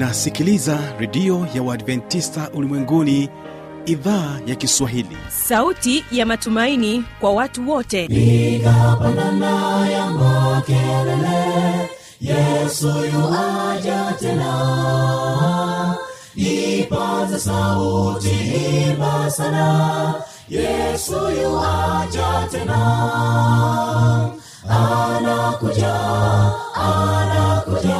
unasikiliza redio ya uadventista ulimwenguni idhaa ya kiswahili. Sauti ya matumaini kwa watu wote. Piga pandana ya makelele yesu yuaja tena. Ipaze sauti imba sana yesu yuaja tena. Anakuja anakuja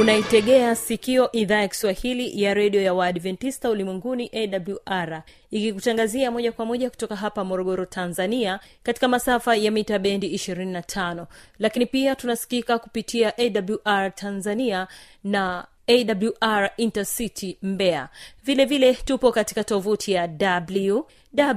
unaitegea sikio idhaa ya kiswahili ya redio ya waadventista ulimwenguni awr ikikutangazia moja kwa moja kutoka hapa morogoro tanzania katika masafa ya mita bendi 25 lakini pia tunasikika kupitia awr tanzania na awr intercity mbea vile vile tupo katika tovuti ya www awr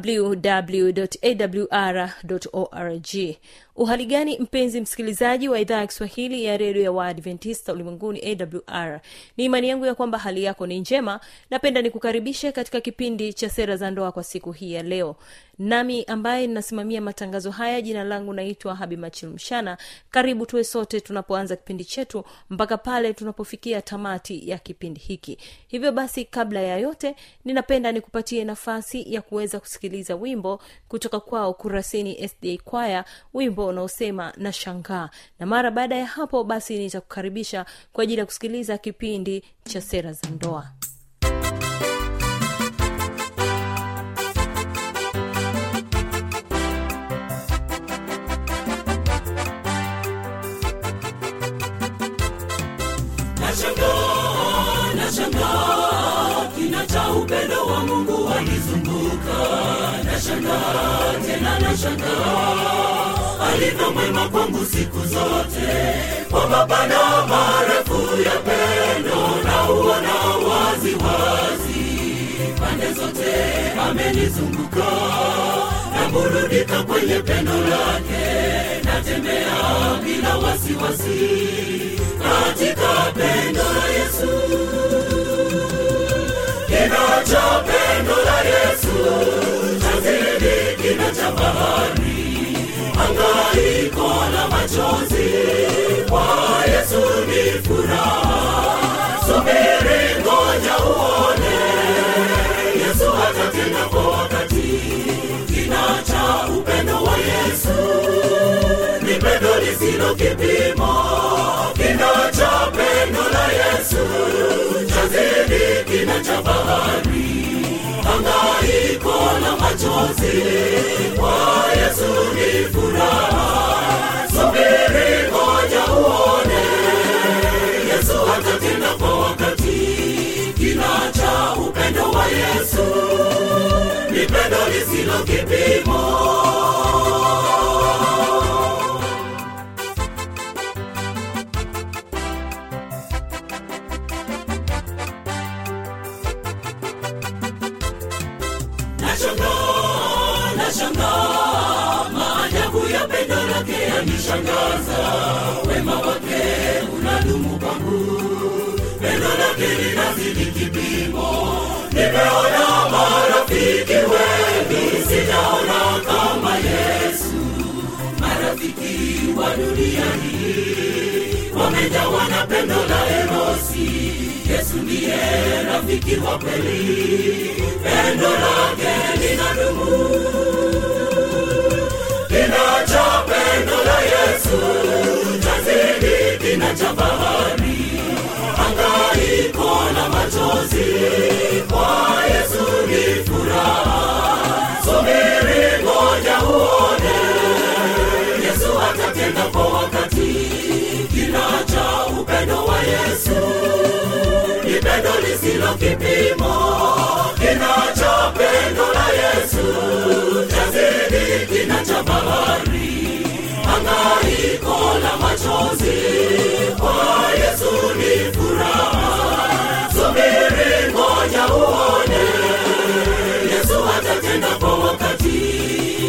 www.awr.org uhali gani mpenzi msikilizaji wa idhaa ya kiswahili ya redio ya waadventista ulimwenguni awr ni imani yangu ya kwamba hali yako ni njema. Napenda nikukaribishe katika kipindi cha sera za ndoa kwa siku hii ya leo. Nami ambaye ninasimamia matangazo haya jina langu naitwa habimachilmshana karibu tuwe sote tunapoanza kipindi chetu mpaka pale tunapofikia tamati ya kipindi hiki. Hivyo basi kabla ya yote ninapenda nikupatie nafasi ya kuweza kusikiliza wimbo kutoka kwao kurasini sda kwaya wimbo unaosema na shangaa na mara baada ya hapo basi nitakukaribisha kwa ajili ya kusikiliza kipindi cha sera za ndoa. Nashangaa nashangaa kina cha upendo wa mungu wanizunguka nashangaa tena nashangaa alivyo mwema kwangu siku zote kwa mapana marefu ya pendo na uona wazi pande zote amenizunguka naburudika kwenye pendo lake natembea bila wasiwasi katika pendo la yesu. Kina pendo la yesu chazidi kina cha bahari angaiko na machozi kwa yesu ni furaha. Subiri ngoja uone. Yesu atatenda kwa wakati. Kina cha upendo wa yesu ni pendo lisilo kipimo. Kina cha pendo la yesu chazidi kina cha la machozi kwa yesu ni furaha. Subiri ngoja uone. Yesu atatenda kwa wakati. Kina cha upendo wa yesu. Ni pendo lisilo kipimo nimeona marafiki wengi sijaona kama yesu marafiki wa duniani wamejawa na pendo la erosi yesu ndiye rafiki wa kweli pendo lake linadumu kina cha pendo la yesu chazidi kina utazidi kina cha bahari, hangaiko la machozi kwa Yesu ni furaha. Subiri, ngoja uone, Yesu atatenda kwa wakati.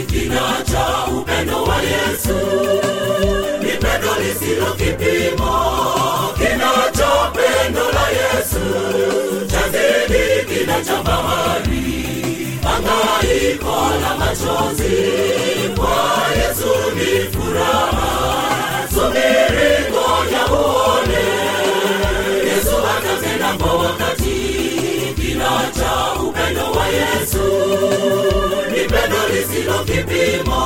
Kina cha upendo wa Yesu ni pendo lisilo kipimo, kina cha pendo la Yesu chazidi kina cha bahari hangaiko na machozi kwa yesu ni furaha. Subiri ngoja uone. Yesu atatenda kwa wakati. Kina cha upendo wa yesu ni pendo lisilo kipimo.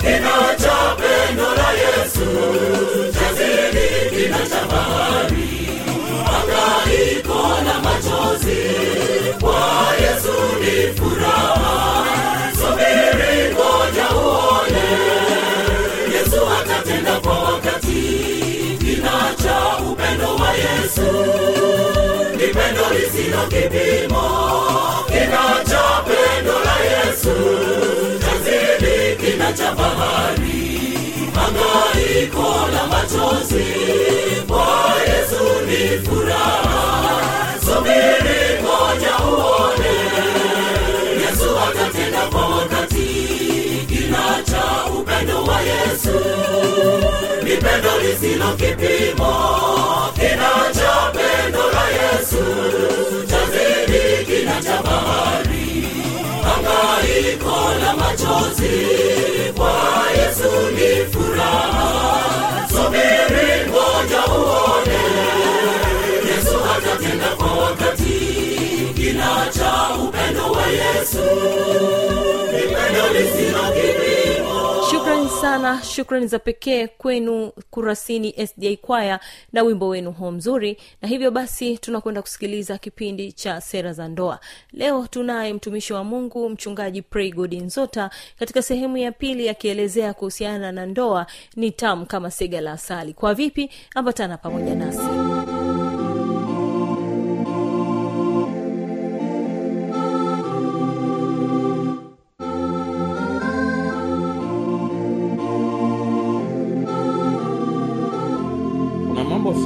Kina cha pendo la yesu chazidi kina cha bahari hangaiko na machozi lisilo kipimo kinacha pendo la yesu chazidi kina cha bahari hangaiko la machozi kwa yesu ni furaha subiri ngoja uone yesu atatenda kwa wakati kina cha upendo wa yesu ni pendo lisilo kipimo kinacha pendo la yesu cha bahari hangaiko la machozi kwa yesu ni furaha subiri ngoja uone yesu atatenda kwa wakati kina cha upendo wa yesu ni pendo sana. Shukrani za pekee kwenu kurasini sda kwaya na wimbo wenu huo mzuri. Na hivyo basi tunakwenda kusikiliza kipindi cha sera za ndoa. Leo tunaye mtumishi wa mungu mchungaji praygod nzota. Katika sehemu ya pili akielezea kuhusiana na ndoa ni tamu kama sega la asali. Kwa vipi? Ambatana pamoja nasi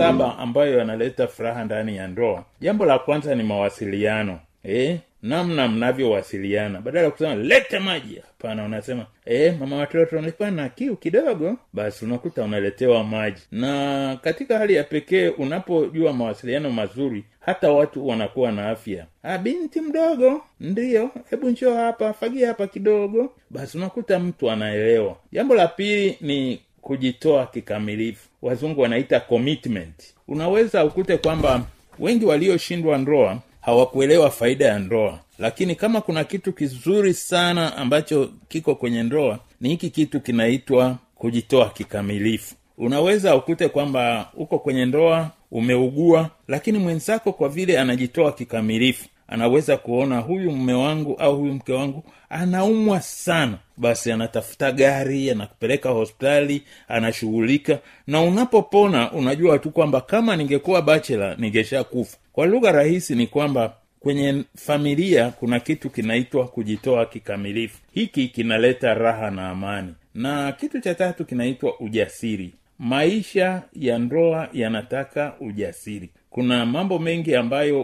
saba ambayo yanaleta furaha ndani ya ndoa. Jambo la kwanza ni mawasiliano. Eh, namna mnavyowasiliana. Badala ya kusema lete maji hapana unasema e, mama watoto nilikuwa na kiu kidogo. Basi unakuta unaletewa maji. Na katika hali ya pekee unapojua mawasiliano mazuri hata watu wanakuwa na afya. Ah, binti mdogo. Ndiyo hebu njoo hapa fagia hapa kidogo. Basi unakuta mtu anaelewa. Jambo la pili ni kujitoa kikamilifu wazungu wanaita commitment. Unaweza ukute kwamba wengi walioshindwa ndoa hawakuelewa faida ya ndoa. Lakini kama kuna kitu kizuri sana ambacho kiko kwenye ndoa ni hiki kitu kinaitwa kujitoa kikamilifu. Unaweza ukute kwamba uko kwenye ndoa umeugua lakini mwenzako kwa vile anajitoa kikamilifu anaweza kuona huyu mme wangu au huyu mke wangu anaumwa sana. Basi anatafuta gari anakupeleka hospitali anashughulika. Na unapopona unajua tu kwamba kama ningekuwa bachela ningeshakufa. Kwa lugha rahisi ni kwamba kwenye familia kuna kitu kinaitwa kujitoa kikamilifu. Hiki kinaleta raha na amani. Na kitu cha tatu kinaitwa ujasiri. Maisha ya ndoa yanataka ujasiri. Kuna mambo mengi ambayo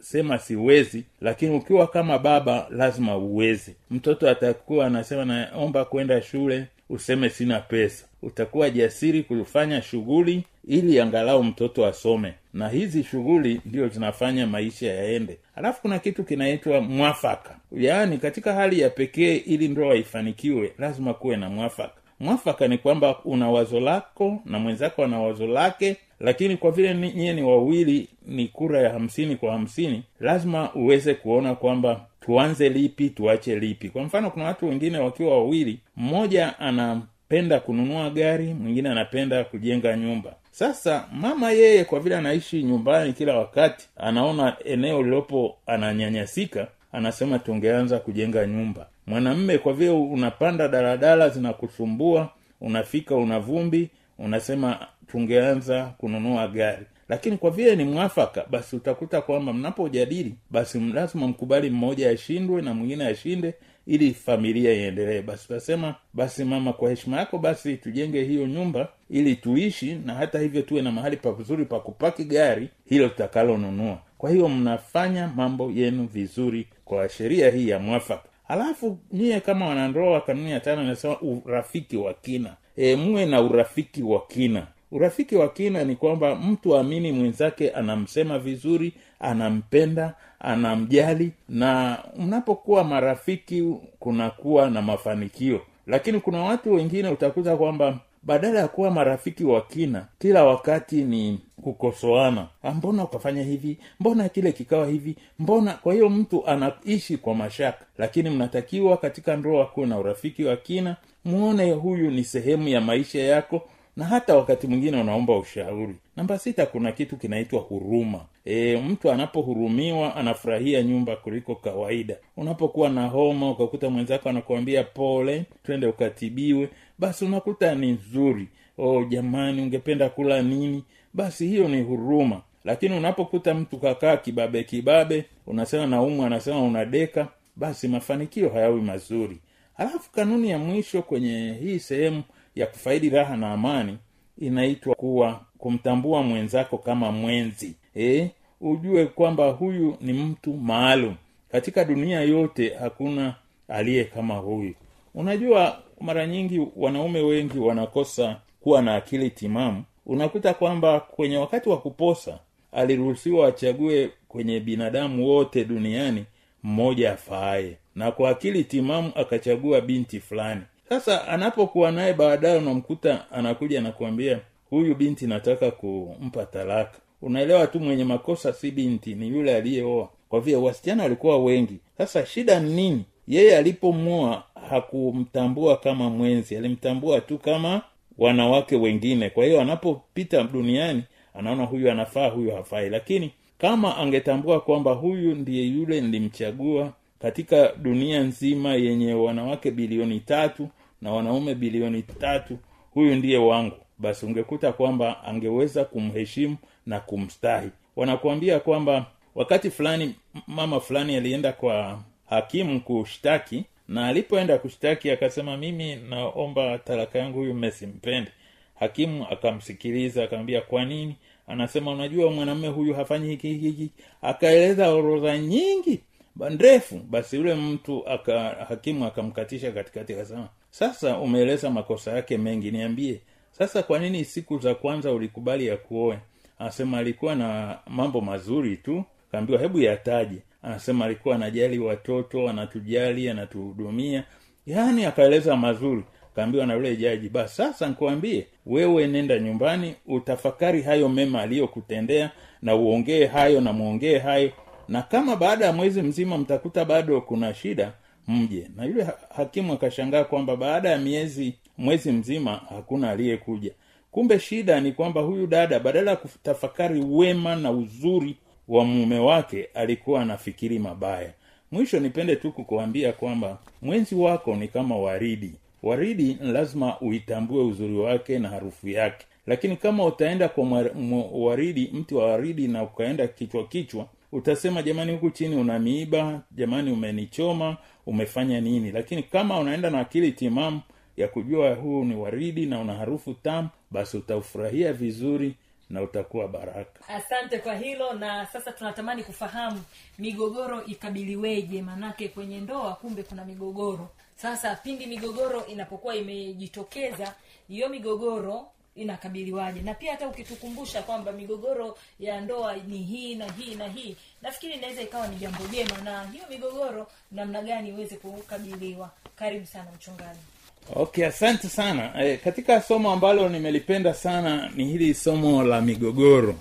utasema siwezi lakini ukiwa kama baba lazima uweze mtoto atakuwa anasema naomba kwenda shule useme sina pesa. Utakuwa jasiri kufanya shughuli ili angalau mtoto asome. Na hizi shughuli ndio zinafanya maisha yaende. Alafu kuna kitu kinaitwa mwafaka. Yaani katika hali ya pekee ili ndoa ifanikiwe lazima kuwe na mwafaka. Mwafaka ni kwamba una wazo lako na mwenzako ana wazo lake lakini kwa vile nyie ni wawili ni kura ya hamsini kwa hamsini lazima uweze kuona kwamba tuanze lipi tuache lipi. Kwa mfano kuna watu wengine wakiwa wawili mmoja anapenda kununua gari mwingine anapenda kujenga nyumba. Sasa mama yeye kwa vile anaishi nyumbani kila wakati anaona eneo lilopo ananyanyasika anasema tungeanza kujenga nyumba. Mwanamme kwa vile unapanda daladala zinakusumbua unafika una vumbi unasema tungeanza kununua gari. Lakini kwa vile ni mwafaka basi utakuta kwamba mnapojadili basi lazima mkubali mmoja ashindwe na mwingine ashinde ili familia iendelee. Basi utasema basi mama kwa heshima yako basi tujenge hiyo nyumba ili tuishi na hata hivyo tuwe na mahali pazuri pa kupaki gari hilo tutakalonunua. Kwa hiyo mnafanya mambo yenu vizuri kwa sheria hii ya mwafaka. Halafu nyie kama wanandoa kanuni ya tano inasema urafiki wa kina. E, muwe na urafiki wa kina urafiki wa kina ni kwamba mtu aamini mwenzake anamsema vizuri anampenda anamjali na mnapokuwa marafiki kunakuwa na mafanikio. Lakini kuna watu wengine utakuta kwamba badala ya kuwa marafiki wa kina kila wakati ni kukosoana. "Ah, mbona ukafanya hivi? Mbona kile kikawa hivi? Mbona? Kwa hiyo mtu anaishi kwa mashaka. Lakini mnatakiwa katika ndoa kuwe na urafiki wa kina. Muone huyu ni sehemu ya maisha yako na hata wakati mwingine unaomba ushauri. Namba sita kuna kitu kinaitwa huruma. E, mtu anapohurumiwa anafurahia nyumba kuliko kawaida. Unapokuwa na homa ukakuta mwenzako anakuambia pole twende ukatibiwe basi unakuta ni nzuri. Oh jamani ungependa kula nini? Basi hiyo ni huruma. Lakini unapokuta mtu kakaa kibabe kibabe unasema naumwa anasema unadeka basi mafanikio hayawi mazuri. Alafu kanuni ya mwisho kwenye hii sehemu ya kufaidi raha na amani inaitwa kuwa kumtambua mwenzako kama mwenzi. E, ujue kwamba huyu ni mtu maalum. Katika dunia yote hakuna aliye kama huyu. Unajua mara nyingi wanaume wengi wanakosa kuwa na akili timamu. Unakuta kwamba kwenye wakati wa kuposa aliruhusiwa achague kwenye binadamu wote duniani mmoja afaaye. Na kwa akili timamu akachagua binti fulani sasa anapokuwa naye baadaye unamkuta anakuja anakuambia huyu binti nataka kumpa talaka. Unaelewa tu mwenye makosa si binti ni yule aliyeoa. Kwa vile wasichana walikuwa wengi. Sasa shida ni nini? Yeye alipomua hakumtambua kama mwenzi alimtambua tu kama wanawake wengine. Kwa hiyo anapopita duniani anaona huyu anafaa huyu hafai. Lakini kama angetambua kwamba huyu ndiye yule nilimchagua katika dunia nzima yenye wanawake bilioni tatu na wanaume bilioni tatu huyu ndiye wangu. Basi ungekuta kwamba angeweza kumheshimu na kumstahi. Wanakuambia kwamba wakati fulani mama fulani alienda kwa hakimu kushtaki na alipoenda kushtaki akasema mimi naomba talaka yangu huyu mmesimpendi hakimu akamsikiliza akamwambia kwa nini? Anasema unajua mwanamume huyu hafanyi hiki hiki. Akaeleza orodha nyingi ndefu basi yule mtu aka hakimu akamkatisha katikati akasema sasa umeeleza makosa yake mengi niambie. Sasa kwa nini siku za kwanza ulikubali ya kuoe? Anasema alikuwa na mambo mazuri tu. Kaambiwa hebu yataje. Anasema alikuwa anajali watoto anatujali anatuhudumia. Yaani akaeleza mazuri. Kaambiwa na yule jaji basi sasa nkuambie wewe nenda nyumbani utafakari hayo mema aliyokutendea na uongee hayo na mwongee hayo na kama baada ya mwezi mzima mtakuta bado kuna shida mje. Na yule hakimu akashangaa kwamba baada ya miezi mwezi mzima hakuna aliyekuja. Kumbe shida ni kwamba huyu dada badala ya kutafakari wema na uzuri wa mume wake alikuwa anafikiri mabaya. Mwisho nipende tu kukuambia kwamba mwenzi wako ni kama waridi. Waridi lazima uitambue uzuri wake na harufu yake. Lakini kama utaenda kwa waridi mti wa waridi na ukaenda kichwa kichwa utasema jamani huku chini una miiba jamani umenichoma umefanya nini? Lakini kama unaenda na akili timamu ya kujua huu ni waridi na una harufu tamu basi utaufurahia vizuri na utakuwa baraka. Asante kwa hilo na sasa tunatamani kufahamu migogoro ikabiliweje. Manake kwenye ndoa kumbe kuna migogoro. Sasa pindi migogoro inapokuwa imejitokeza hiyo migogoro inakabiliwaje? Na pia hata ukitukumbusha kwamba migogoro ya ndoa ni hii na hii na hii nafikiri inaweza ikawa ni jambo jema na hiyo migogoro namna gani iweze kukabiliwa? Karibu sana mchungaji. Okay asante sana. E, katika somo ambalo nimelipenda sana ni hili somo la migogoro.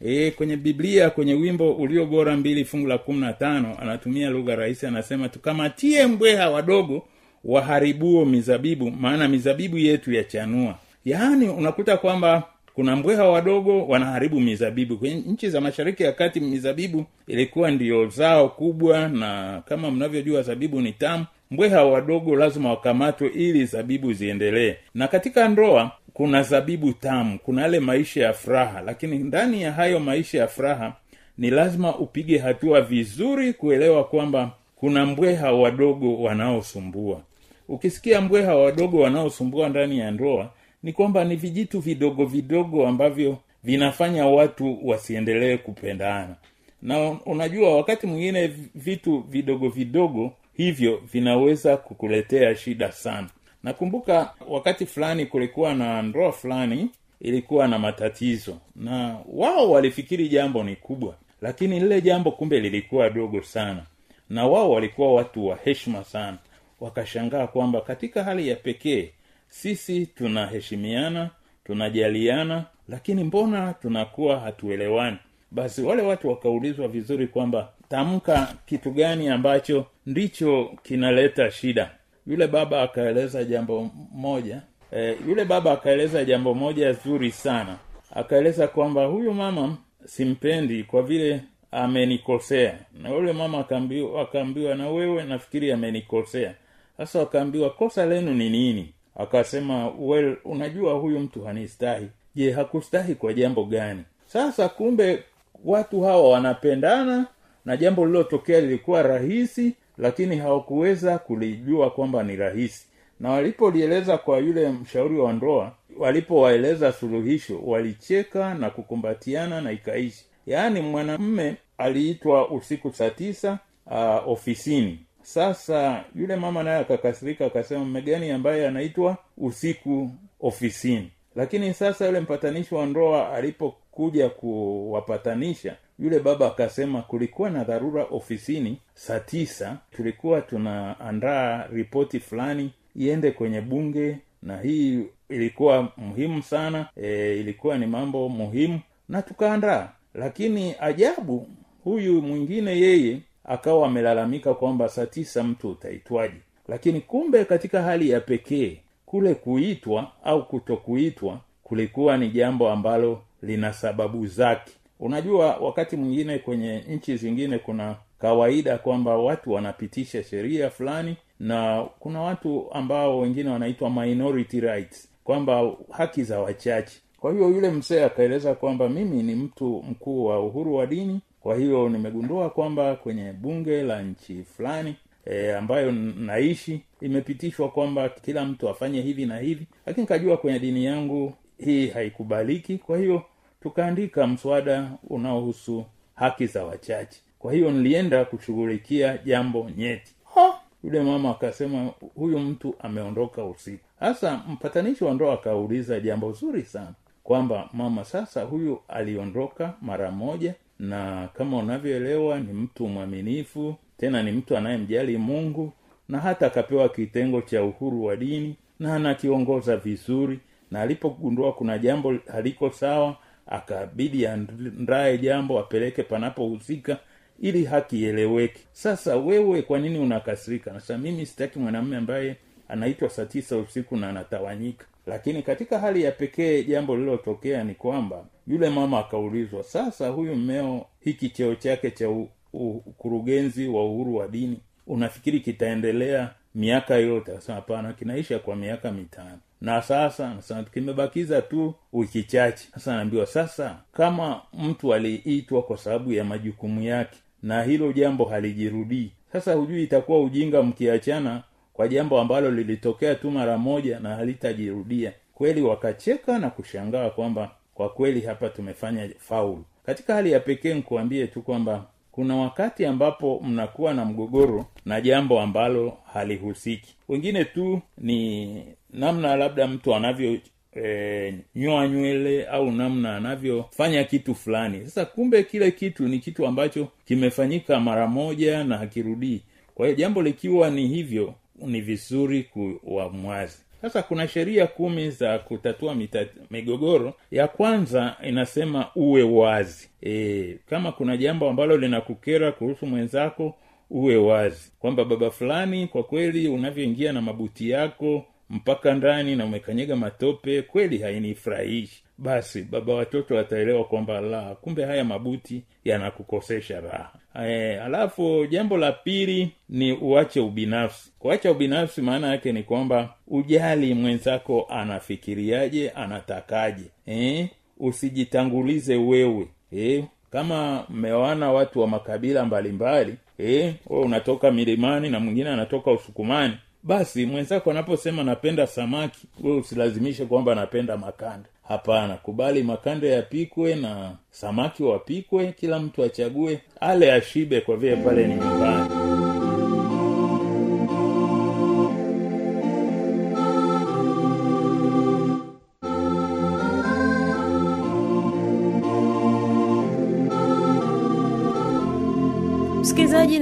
E, kwenye biblia kwenye wimbo ulio bora mbili fungu la kumi na tano anatumia lugha rahisi anasema tukamatie mbweha wadogo waharibuo mizabibu maana mizabibu yetu yachanua yaani unakuta kwamba kuna mbweha wadogo wanaharibu mizabibu. Kwenye nchi za mashariki ya kati mizabibu ilikuwa ndiyo zao kubwa na kama mnavyojua zabibu ni tamu. Mbweha wadogo lazima wakamatwe ili zabibu ziendelee. Na katika ndoa kuna zabibu tamu kuna yale maisha ya furaha. Lakini ndani ya hayo maisha ya furaha ni lazima upige hatua vizuri kuelewa kwamba kuna mbweha wadogo wanaosumbua. Ukisikia mbweha wadogo wanaosumbua ndani ya ndoa ni kwamba ni vijitu vidogo vidogo ambavyo vinafanya watu wasiendelee kupendana na unajua wakati mwingine vitu vidogo vidogo hivyo vinaweza kukuletea shida sana. Nakumbuka wakati fulani kulikuwa na ndoa fulani ilikuwa na matatizo. Na wao walifikiri jambo ni kubwa lakini lile jambo kumbe lilikuwa dogo sana. Na wao walikuwa watu wa heshima sana. Wakashangaa kwamba katika hali ya pekee sisi tunaheshimiana tunajaliana lakini mbona tunakuwa hatuelewani? Basi wale watu wakaulizwa vizuri kwamba tamka kitu gani ambacho ndicho kinaleta shida. Yule baba akaeleza jambo moja e, yule baba akaeleza jambo moja zuri sana. Akaeleza kwamba huyu mama simpendi kwa vile amenikosea. Na yule mama akaambiwa akaambiwa na wewe nafikiri amenikosea. Sasa wakaambiwa kosa lenu ni nini akasema well unajua huyu mtu hanistahi. Je hakustahi kwa jambo gani? Sasa kumbe watu hawa wanapendana na jambo lililotokea lilikuwa rahisi lakini hawakuweza kulijua kwamba ni rahisi. Na walipolieleza kwa yule mshauri wa ndoa walipowaeleza suluhisho walicheka na kukumbatiana na ikaishi. Yaani mwanamme aliitwa usiku saa tisa uh, ofisini sasa yule mama naye akakasirika akasema mmegani ambaye anaitwa usiku ofisini? Lakini sasa yule mpatanishi wa ndoa alipokuja kuwapatanisha yule baba akasema kulikuwa na dharura ofisini saa tisa. Tulikuwa tunaandaa ripoti fulani iende kwenye bunge na hii ilikuwa muhimu sana. E, ilikuwa ni mambo muhimu na tukaandaa. Lakini ajabu huyu mwingine yeye akawa amelalamika kwamba saa tisa mtu utaitwaje. Lakini kumbe katika hali ya pekee kule kuitwa au kutokuitwa kulikuwa ni jambo ambalo lina sababu zake. Unajua wakati mwingine kwenye nchi zingine kuna kawaida kwamba watu wanapitisha sheria fulani na kuna watu ambao wengine wanaitwa minority rights kwamba haki za wachache. Kwa hiyo yule mzee akaeleza kwamba mimi ni mtu mkuu wa uhuru wa dini kwa hiyo nimegundua kwamba kwenye bunge la nchi fulani e, ambayo naishi imepitishwa kwamba kila mtu afanye hivi na hivi lakini kajua kwenye dini yangu hii haikubaliki. Kwa hiyo tukaandika mswada unaohusu haki za wachache. Kwa hiyo nilienda kushughulikia jambo nyeti. Ha! yule mama akasema huyu mtu ameondoka usiku. Sasa mpatanishi wa ndoa akauliza jambo zuri sana kwamba mama sasa huyu aliondoka mara moja na kama unavyoelewa ni mtu mwaminifu tena ni mtu anayemjali mungu na hata akapewa kitengo cha uhuru wa dini na anakiongoza vizuri na alipogundua kuna jambo haliko sawa akabidi andaye jambo apeleke panapohusika ili haki ieleweke. Sasa wewe kwa nini unakasirika? Nasa mimi sitaki mwanamume ambaye anaitwa saa tisa usiku na anatawanyika lakini katika hali ya pekee jambo lililotokea ni kwamba yule mama akaulizwa sasa huyu mmeo hiki cheo chake cha ukurugenzi wa uhuru wa dini unafikiri kitaendelea miaka yote? Asema hapana kinaisha kwa miaka mitano. Na sasa? Kimebakiza tu wiki chache. Sasa naambiwa sasa kama mtu aliitwa kwa sababu ya majukumu yake na hilo jambo halijirudii sasa hujui itakuwa ujinga mkiachana kwa jambo ambalo lilitokea tu mara moja na halitajirudia. Kweli wakacheka na kushangaa kwamba kwa kweli hapa tumefanya faulu. Katika hali ya pekee nikuambie tu kwamba kuna wakati ambapo mnakuwa na mgogoro na jambo ambalo halihusiki. Wengine tu ni namna labda mtu anavyo e, nyoa nywele au namna anavyofanya kitu fulani. Sasa kumbe kile kitu ni kitu ambacho kimefanyika mara moja na hakirudii. Kwa hiyo jambo likiwa ni hivyo ni vizuri kuwa mwazi sasa kuna sheria kumi za kutatua migogoro. Ya kwanza inasema uwe wazi. E, kama kuna jambo ambalo linakukera kuhusu mwenzako uwe wazi. Kwamba baba fulani kwa kweli unavyoingia na mabuti yako mpaka ndani na umekanyega matope kweli hainifurahishi basi baba watoto wataelewa kwamba la kumbe haya mabuti yanakukosesha raha. E, alafu jambo la pili ni uache ubinafsi. Kuacha ubinafsi maana yake ni kwamba ujali mwenzako anafikiriaje anatakaje. E, usijitangulize wewe. E, kama mmeoana watu wa makabila mbalimbali e, unatoka milimani na mwingine anatoka usukumani basi mwenzako anaposema napenda samaki we usilazimishe kwamba napenda makanda hapana kubali makande yapikwe na samaki wapikwe kila mtu achague ale ashibe kwa vile pale ni nyumbani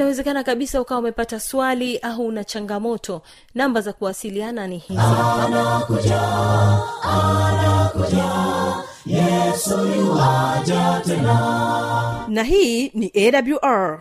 inawezekana kabisa ukawa umepata swali au una changamoto namba za kuwasiliana ni hizi. Na hii ni awr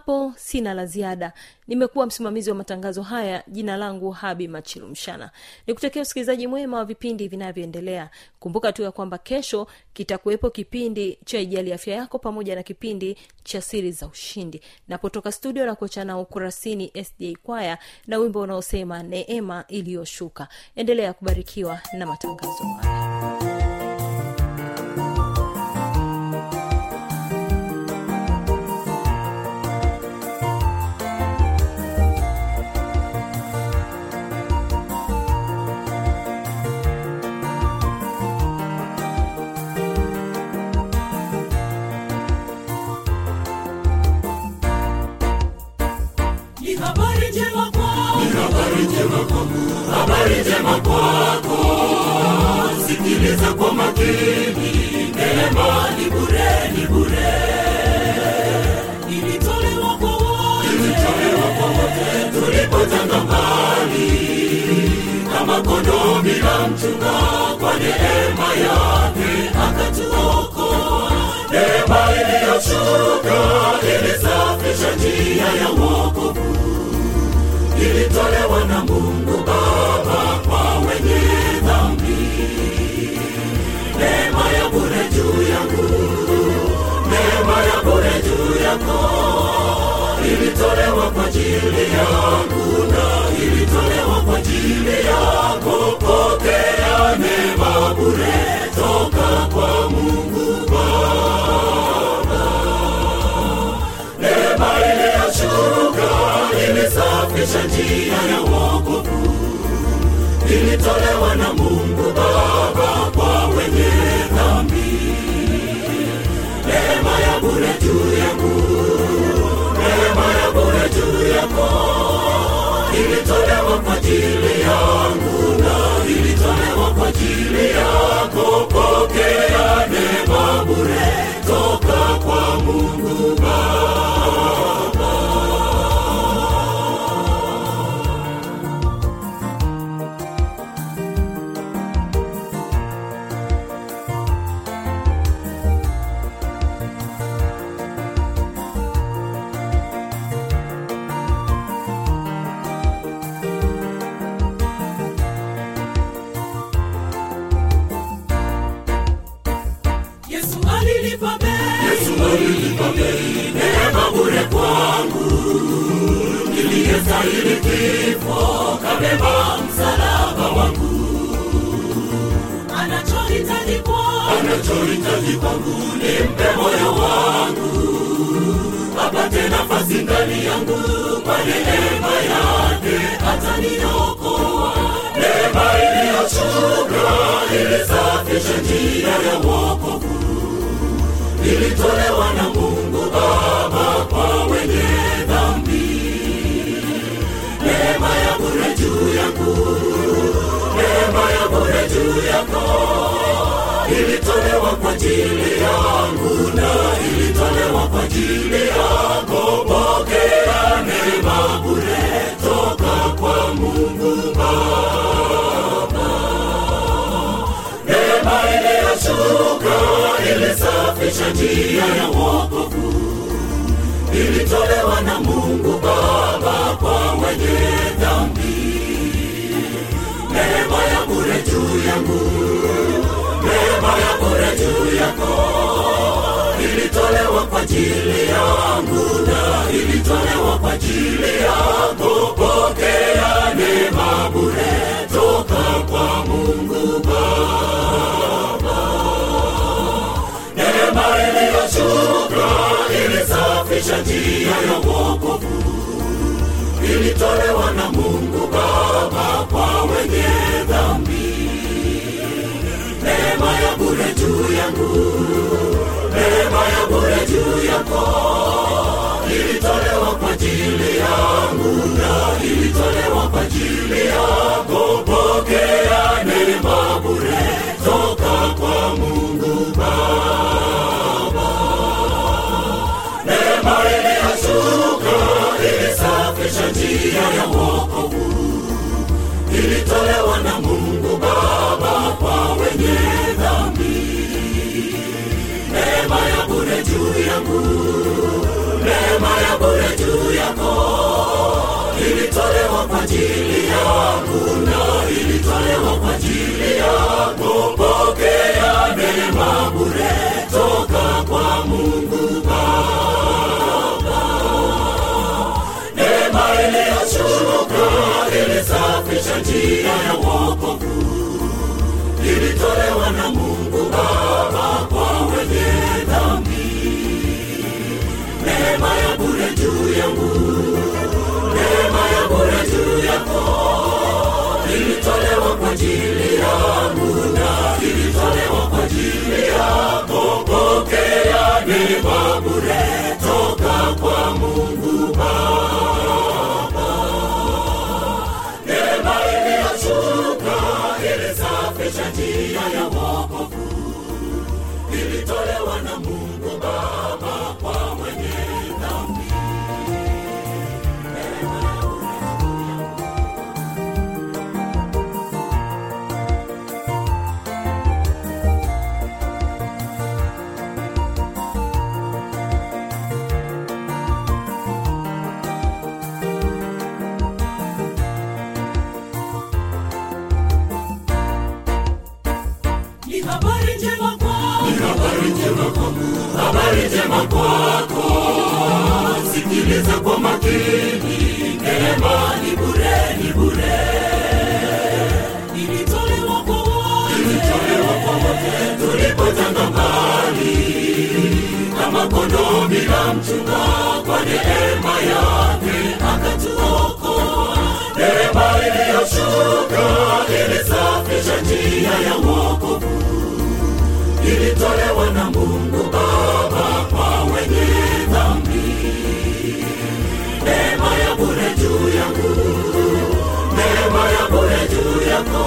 hapo sina la ziada. Nimekuwa msimamizi wa matangazo haya jina langu habi machilumshana. Nikutakia msikilizaji mwema wa vipindi vinavyoendelea. Kumbuka tu ya kwamba kesho kitakuwepo kipindi cha ijali afya yako pamoja na kipindi cha siri za ushindi. Napotoka studio na kuachana ukurasini sda kwaya na wimbo unaosema neema iliyoshuka. Endelea kubarikiwa na matangazo haya habari njema kwako. Sikiliza kwa makini. Neema ni bure, ni bure. Ilitolewa kwa wote. Ilitolewa kwa wote. Tulipotanga mbali. Kama kondoo bila mchunga kwa neema yake akatuokoa. Neema iliyoshuka ilisafisha njia ya wokovu ilitolewa na Mungu Baba kwa wenye dhambi. Neema ya bure juu yangu, neema ya bure juu yako, ilitolewa kwa ajili yangu na ilitolewa kwa ajili yako. Pokea neema bure toka kwa Mungu ilisafisha njia ya wokovu, ilitolewa na Mungu Baba kwa wenye dhambi. Neema ya bure juu yangu, neema ya bure juu yako, ilitolewa kwa ajili kwangu. Anachohitaji kwangu nimpe moyo wangu. Apate nafasi ndani yangu kwa neema yake ataniokoa. Neema iliyoshuka ilisafisha njia ya wokovu ilitolewa na Mungu Baba kwa wenye dhambi. Neema ya bure juu yangu, neema ya bure juu yako, ilitolewa kwa ajili yangu na ilitolewa kwa ajili yako. Pokea neema bure toka kwa Mungu Baba. Neema iliyoshuka ilisafisha njia ya wokovu ilitolewa na mungu baba kwa wenye dhambi neema ya bure juu yangu ajili yangu na ilitolewa kwa ajili yako pokea neema bure toka kwa mungu baba neema iliyoshuka ilisafisha njia ya wokovu ilitolewa na mungu baba kwa wenye dhambi neema ya bure juu yangu. Neema ya bure juu yako. Ilitolewa kwa ajili yangu na ilitolewa kwa ajili yako. Pokea neema bure toka kwa mungu baba. Neema iliyoshuka ilisafisha njia ya wokovu. Ilitolewa yangu. Neema ya bure juu yako ilitolewa kwa ajili yangu na ilitolewa kwa ajili yako. Pokea neema bure toka kwa mungu baba. Neema iliyoshuka ilisafisha njia ya wokovu ilitolewa na mungu neema ya bure juu yangu neema ya bure juu yako ilitolewa kwa ajili yangu njema kwako sikiliza kwa makini neema ni bure ni bure. Ilitolewa kwa wote ilitolewa kwa wote tulipotanga mbali kama kondoo bila mchunga kwa neema yake akatuokoa. Neema iliyoshuka ilisafisha njia ya wokovu ilitolewa na Mungu Baba kwa wenye dhambi. Neema ya bure juu yangu, neema ya bure juu yako,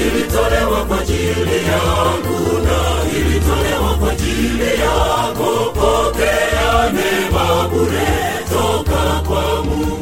ilitolewa kwa ajili yangu na ilitolewa kwa ajili yako. Pokea neema bure toka kwa Mungu.